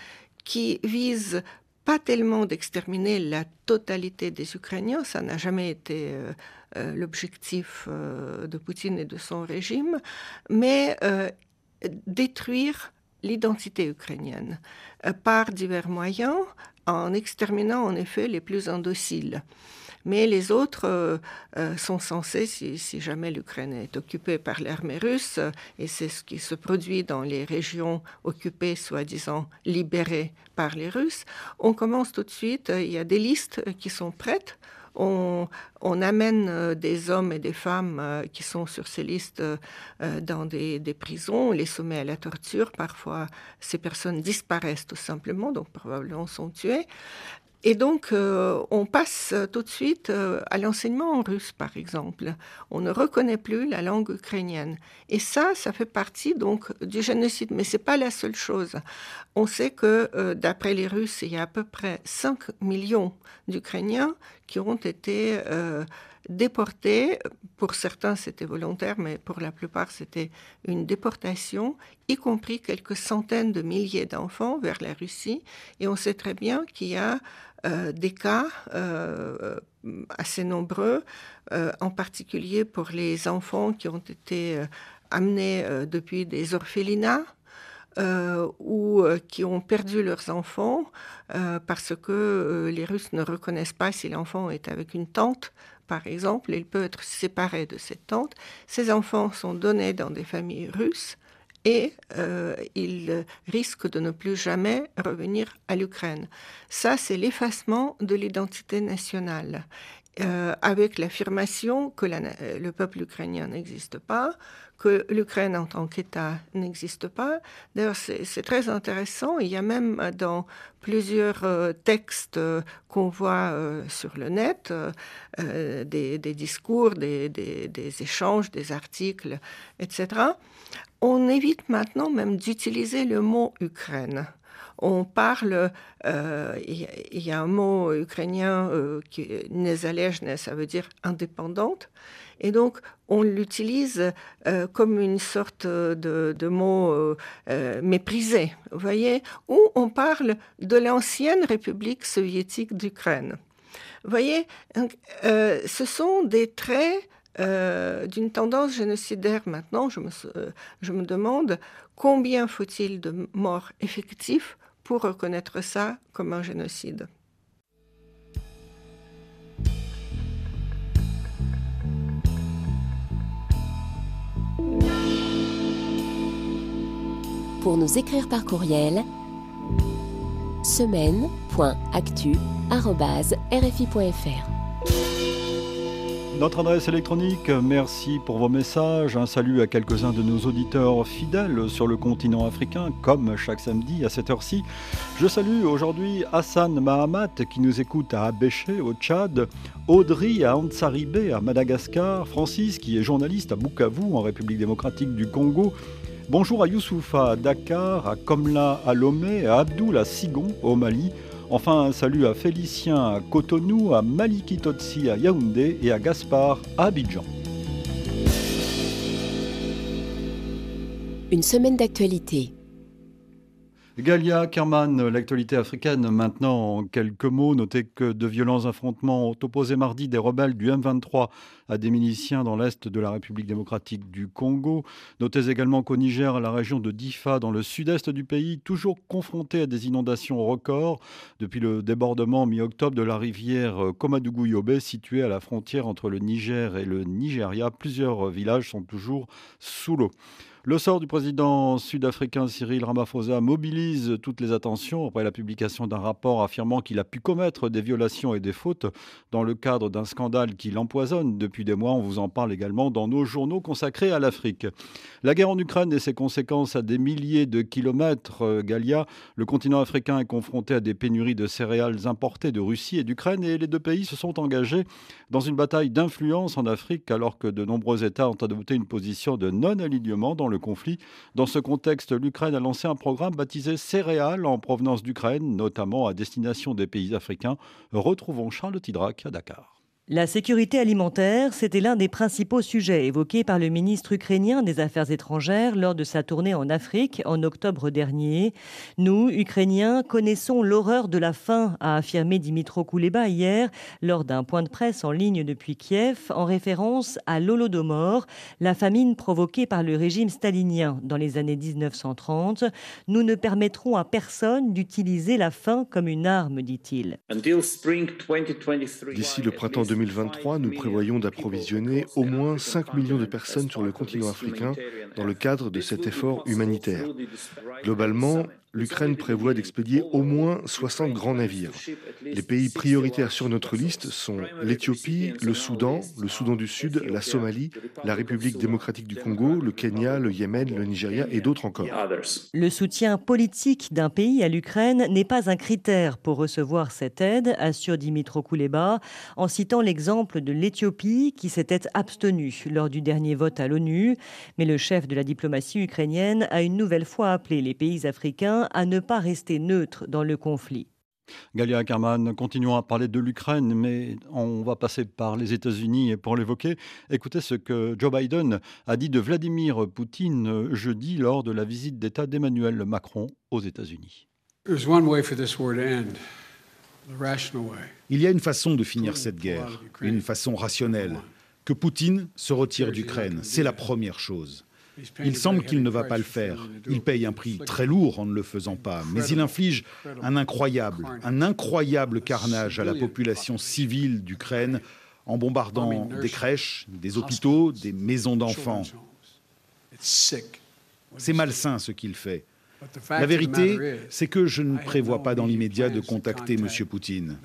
qui vise pas tellement d'exterminer la totalité des Ukrainiens, ça n'a jamais été euh, l'objectif de Poutine et de son régime, mais détruire l'identité ukrainienne par divers moyens, en exterminant en effet les plus indociles. Mais les autres sont censés, si, jamais l'Ukraine est occupée par l'armée russe, et c'est ce qui se produit dans les régions occupées, soi-disant libérées par les Russes, on commence tout de suite, il y a des listes qui sont prêtes on, amène euh, des hommes et des femmes euh, qui sont sur ces listes euh, dans des, des, prisons, on les soumet à la torture. Parfois, ces personnes disparaissent tout simplement, donc probablement sont tuées. Et donc, euh, on passe euh, tout de suite euh, à l'enseignement en russe, par exemple. On ne reconnaît plus la langue ukrainienne. Et ça, ça fait partie donc du génocide. Mais c'est pas la seule chose. On sait que, d'après les Russes, il y a à peu près 5 millions d'Ukrainiens qui ont été déportés. Pour certains, c'était volontaire, mais pour la plupart, c'était une déportation, y compris quelques centaines de milliers d'enfants vers la Russie. Et on sait très bien qu'il y a euh, des cas euh, assez nombreux, euh, en particulier pour les enfants qui ont été amenés depuis des orphelinats. Ou qui ont perdu leurs enfants parce que les Russes ne reconnaissent pas si l'enfant est avec une tante, par exemple, il peut être séparé de cette tante. Ces enfants sont donnés dans des familles russes et euh, il risque de ne plus jamais revenir à l'Ukraine. Ça, c'est l'effacement de l'identité nationale. Euh, avec l'affirmation que le peuple ukrainien n'existe pas, que l'Ukraine en tant qu'État n'existe pas. D'ailleurs, c'est très intéressant. Il y a même dans plusieurs euh, textes qu'on voit sur le net des, discours, des, échanges, des articles, etc on évite maintenant même d'utiliser le mot Ukraine. On parle, euh, il y, a un mot ukrainien euh, qui est ça veut dire indépendante, et donc on l'utilise euh, comme une sorte de, mot méprisé, vous voyez, où on parle de l'ancienne République soviétique d'Ukraine. Vous voyez, ce sont des traits d'une tendance génocidaire maintenant, je me, je me demande combien faut-il de morts effectifs pour reconnaître ça comme un génocide. Pour nous écrire par courriel, semaine.actu.rfi.fr. Notre adresse électronique, merci pour vos messages. Un salut à quelques-uns de nos auditeurs fidèles sur le continent africain, comme chaque samedi à cette heure-ci. Je salue aujourd'hui Hassan Mahamat qui nous écoute à Abéché au Tchad, Audrey à Ansaribé à Madagascar, Francis qui est journaliste à Bukavu en République démocratique du Congo. Bonjour à Youssoufa à Dakar, à Komla à Lomé, à Abdoul à Sigon au Mali. Enfin, un salut à Félicien à Cotonou, à Maliki Totsi à Yaoundé et à Gaspard à Abidjan. Une semaine d'actualité. Galia Kerman, l'actualité africaine maintenant en quelques mots. Notez que de violents affrontements ont opposé mardi des rebelles du M23 à des miliciens dans l'est de la République démocratique du Congo. Notez également qu'au Niger, la région de Difa, dans le sud-est du pays, toujours confrontée à des inondations records depuis le débordement mi-octobre de la rivière Komadougou-Yobé, située à la frontière entre le Niger et le Nigeria. Plusieurs villages sont toujours sous l'eau. Le sort du président sud-africain Cyril Ramaphosa mobilise toutes les attentions après la publication d'un rapport affirmant qu'il a pu commettre des violations et des fautes dans le cadre d'un scandale qui l'empoisonne depuis des mois. On vous en parle également dans nos journaux consacrés à l'Afrique. La guerre en Ukraine et ses conséquences à des milliers de kilomètres, euh, Galia, le continent africain est confronté à des pénuries de céréales importées de Russie et d'Ukraine et les deux pays se sont engagés dans une bataille d'influence en Afrique alors que de nombreux États ont adopté une position de non-alignement dans le conflit. Dans ce contexte, l'Ukraine a lancé un programme baptisé Céréales en provenance d'Ukraine, notamment à destination des pays africains. Retrouvons Charles Tidrac à Dakar. La sécurité alimentaire, c'était l'un des principaux sujets évoqués par le ministre ukrainien des Affaires étrangères lors de sa tournée en Afrique en octobre dernier. Nous, Ukrainiens, connaissons l'horreur de la faim, a affirmé Dimitro Kuleba hier lors d'un point de presse en ligne depuis Kiev en référence à l'Holodomor, la famine provoquée par le régime stalinien dans les années 1930. Nous ne permettrons à personne d'utiliser la faim comme une arme, dit-il. D'ici le printemps 2023, nous prévoyons d'approvisionner au moins 5 millions de personnes sur le continent africain dans le cadre de cet effort humanitaire. Globalement, l'Ukraine prévoit d'expédier au moins 60 grands navires. Les pays prioritaires sur notre liste sont l'Éthiopie, le Soudan, le Soudan du Sud, la Somalie, la République démocratique du Congo, le Kenya, le Yémen, le Nigeria et d'autres encore. Le soutien politique d'un pays à l'Ukraine n'est pas un critère pour recevoir cette aide, assure Dimitro Kuleba, en citant l'exemple de l'Éthiopie qui s'était abstenue lors du dernier vote à l'ONU. Mais le chef de la diplomatie ukrainienne a une nouvelle fois appelé les pays africains à ne pas rester neutre dans le conflit. Galia Ackerman, continuons à parler de l'Ukraine, mais on va passer par les États-Unis pour l'évoquer. Écoutez ce que Joe Biden a dit de Vladimir Poutine jeudi lors de la visite d'État d'Emmanuel Macron aux États-Unis. Il y a une façon de finir cette guerre, une façon rationnelle. Que Poutine se retire d'Ukraine, c'est la première chose. Il semble qu'il ne va pas le faire. Il paye un prix très lourd en ne le faisant pas, mais il inflige un incroyable, un incroyable carnage à la population civile d'Ukraine en bombardant des crèches, des hôpitaux, des maisons d'enfants. C'est malsain ce qu'il fait. La vérité, c'est que je ne prévois pas dans l'immédiat de contacter M. Poutine.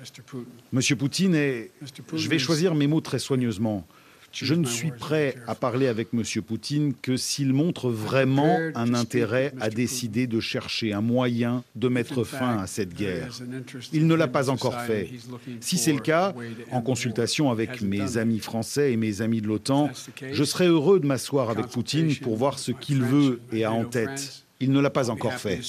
M. Poutine est... Je vais choisir mes mots très soigneusement. Je ne suis prêt à parler avec M. Poutine que s'il montre vraiment un intérêt à décider de chercher un moyen de mettre fin à cette guerre. Il ne l'a pas encore fait. Si c'est le cas, en consultation avec mes amis français et mes amis de l'OTAN, je serai heureux de m'asseoir avec Poutine pour voir ce qu'il veut et a en tête. Il ne l'a pas encore fait.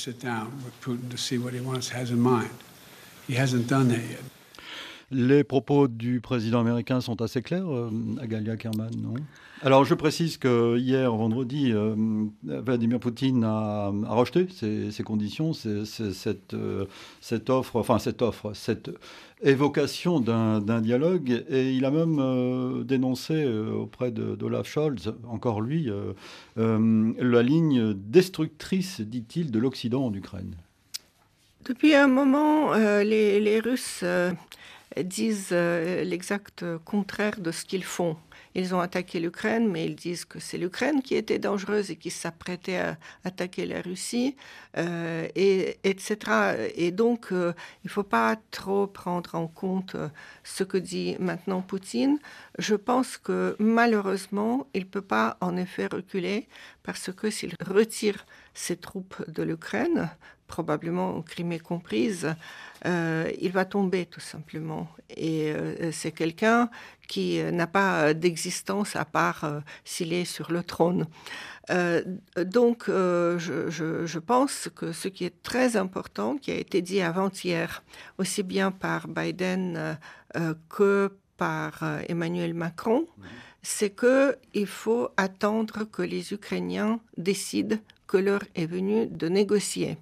Les propos du président américain sont assez clairs, euh, Agalia Kerman, non? Alors, je précise que hier, vendredi, euh, Vladimir Poutine a, rejeté ces, conditions, cette, euh, cette, offre, enfin cette offre, cette évocation d'un dialogue, et il a même dénoncé auprès d'Olaf Scholz, encore lui, la ligne destructrice, dit-il, de l'Occident en Ukraine. Depuis un moment, les, les, Russes disent euh, l'exact contraire de ce qu'ils font. Ils ont attaqué l'Ukraine, mais ils disent que c'est l'Ukraine qui était dangereuse et qui s'apprêtait à attaquer la Russie, euh, et, etc. Et donc, euh, il ne faut pas trop prendre en compte ce que dit maintenant Poutine. Je pense que malheureusement, il ne peut pas en effet reculer, parce que s'il retire ses troupes de l'Ukraine, probablement Crimée comprise, euh, il va tomber tout simplement. Et euh, c'est quelqu'un qui euh, n'a pas d'existence à part s'il est sur le trône. donc, je, pense que ce qui est très important, qui a été dit avant-hier, aussi bien par Biden que par Emmanuel Macron, c'est qu'il faut attendre que les Ukrainiens décident que l'heure est venue de négocier.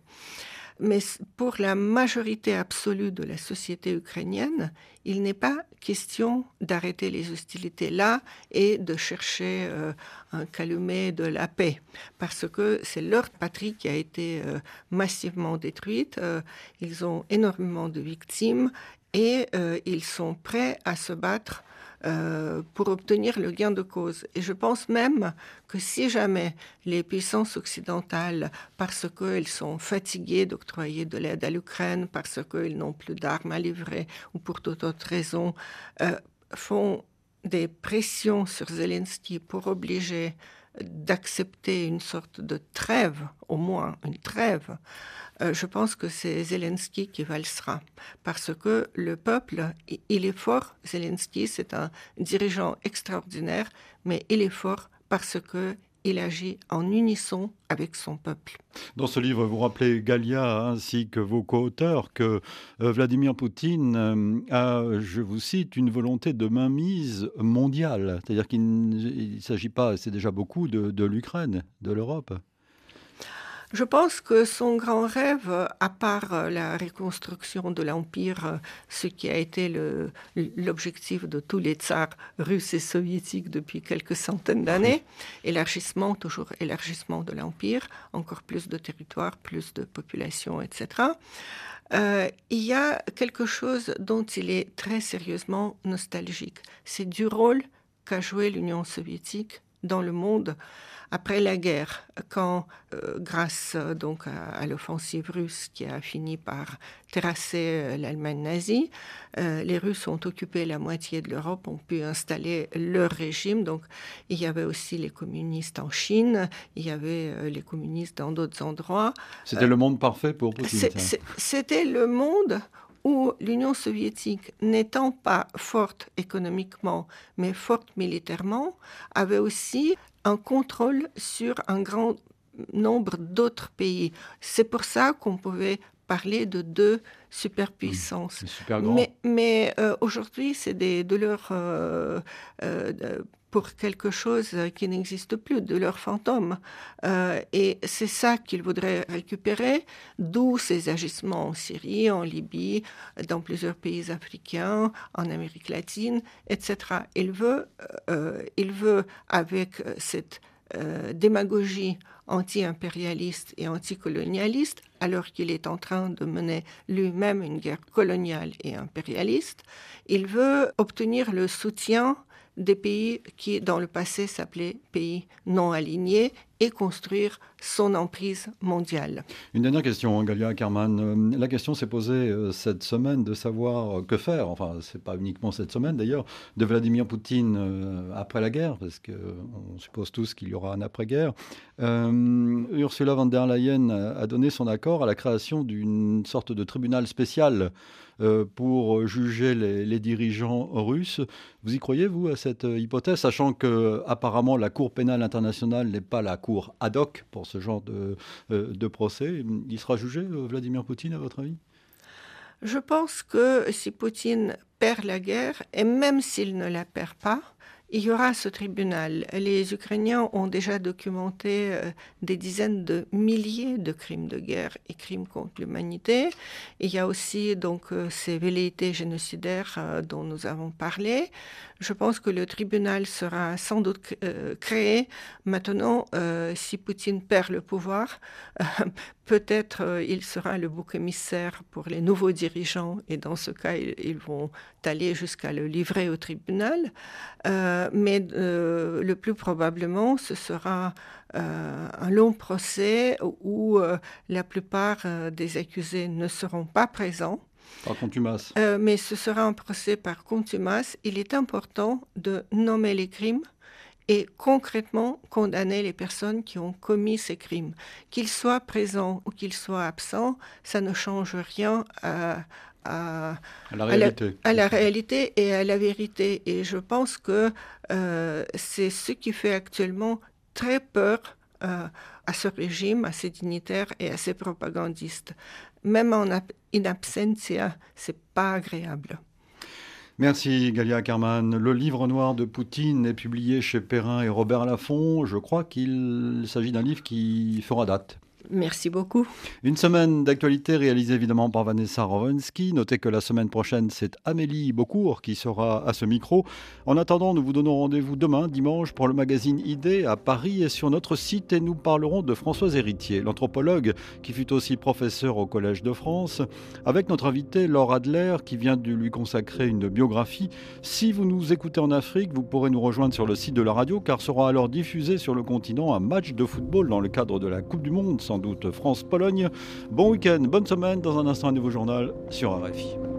Mais pour la majorité absolue de la société ukrainienne, il n'est pas question d'arrêter les hostilités là et de chercher euh, un calumet de la paix, parce que c'est leur patrie qui a été euh, massivement détruite. Euh, ils ont énormément de victimes et ils sont prêts à se battre euh, pour obtenir le gain de cause. Et je pense même que si jamais les puissances occidentales, parce qu'elles sont fatiguées d'octroyer de l'aide à l'Ukraine, parce qu'elles n'ont plus d'armes à livrer ou pour toute autre raison, euh, font des pressions sur Zelensky pour obliger d'accepter une sorte de trêve, au moins une trêve, euh, je pense que c'est Zelensky qui valsera. Parce que le peuple, il est fort. Zelensky, c'est un dirigeant extraordinaire, mais il est fort parce que il agit en unisson avec son peuple. Dans ce livre, vous rappelez Galia ainsi que vos co-auteurs que euh, Vladimir Poutine euh, a, je vous cite, une volonté de mainmise mondiale. C'est-à-dire qu'il ne s'agit pas, c'est déjà beaucoup, de l'Ukraine, de l'Europe. Je pense que son grand rêve, à part la reconstruction de l'Empire, ce qui a été l'objectif de tous les tsars russes et soviétiques depuis quelques centaines d'années, élargissement, toujours élargissement de l'Empire, encore plus de territoire, plus de population, etc. Euh, il y a quelque chose dont il est très sérieusement nostalgique. C'est du rôle qu'a joué l'Union soviétique dans le monde après la guerre, quand, euh, grâce euh, donc à, l'offensive russe qui a fini par terrasser euh, l'Allemagne nazie, les Russes ont occupé la moitié de l'Europe, ont pu installer leur régime. Donc, il y avait aussi les communistes en Chine, il y avait les communistes dans d'autres endroits. C'était le monde parfait pour Poutine. C'était le monde où l'Union soviétique, n'étant pas forte économiquement, mais forte militairement, avait aussi un contrôle sur un grand nombre d'autres pays. C'est pour ça qu'on pouvait parler de deux superpuissances. mais, mais euh, aujourd'hui, c'est des douleurs euh, euh, pour quelque chose qui n'existe plus, de leur fantôme. Euh, et c'est ça qu'ils voudraient récupérer, d'où ces agissements en Syrie, en Libye, dans plusieurs pays africains, en Amérique latine, etc. Il veut, euh, il veut avec cette euh, démagogie anti-impérialiste et anticolonialiste, alors qu'il est en train de mener lui-même une guerre coloniale et impérialiste, il veut obtenir le soutien des pays qui, dans le passé, s'appelaient pays non alignés et construire son emprise mondiale. Une dernière question, Galia Kerman. Euh, la question s'est posée euh, cette semaine de savoir que faire, enfin, c'est pas uniquement cette semaine d'ailleurs, de Vladimir Poutine euh, après la guerre, parce qu'on suppose tous qu'il y aura un après-guerre. Ursula von der Leyen a donné son accord à la création d'une sorte de tribunal spécial pour juger les, dirigeants russes. Vous y croyez, vous, à cette hypothèse, sachant que apparemment la Cour pénale internationale n'est pas la Cour ad hoc pour ce genre de, euh, procès. Il sera jugé, euh, Vladimir Poutine, à votre avis? Je pense que si Poutine perd la guerre, et même s'il ne la perd pas, il y aura ce tribunal. Les Ukrainiens ont déjà documenté euh, des dizaines de milliers de crimes de guerre et crimes contre l'humanité. Il y a aussi donc ces velléités génocidaires dont nous avons parlé. Je pense que le tribunal sera sans doute euh, créé maintenant euh, si Poutine perd le pouvoir. Peut-être euh, il sera le bouc émissaire pour les nouveaux dirigeants et dans ce cas, ils, vont aller jusqu'à le livrer au tribunal. mais le plus probablement, ce sera un long procès où la plupart des accusés ne seront pas présents. Par contumace. Euh, mais ce sera un procès par contumace. Il est important de nommer les crimes et concrètement condamner les personnes qui ont commis ces crimes. Qu'ils soient présents ou qu'ils soient absents, ça ne change rien à, la, réalité. À, la, réalité. et à la vérité. Et je pense que euh, c'est ce qui fait actuellement très peur euh, à ce régime, à ces dignitaires et à ces propagandistes même en in absentia, c'est pas agréable. Merci Galia Kerman. Le livre noir de Poutine est publié chez Perrin et Robert Laffont. Je crois qu'il s'agit d'un livre qui fera date. Merci beaucoup. Une semaine d'actualité réalisée évidemment par Vanessa Rovensky. Notez que la semaine prochaine, c'est Amélie Beaucourt qui sera à ce micro. En attendant, nous vous donnons rendez-vous demain, dimanche, pour le magazine Idée à Paris et sur notre site et nous parlerons de Françoise Héritier, l'anthropologue qui fut aussi professeur au Collège de France, avec notre invité Laure Adler qui vient de lui consacrer une biographie. Si vous nous écoutez en Afrique, vous pourrez nous rejoindre sur le site de la radio car sera alors diffusé sur le continent un match de football dans le cadre de la Coupe du Monde doute France-Pologne. Bon week-end, bonne semaine. Dans un instant, un nouveau journal sur RFI.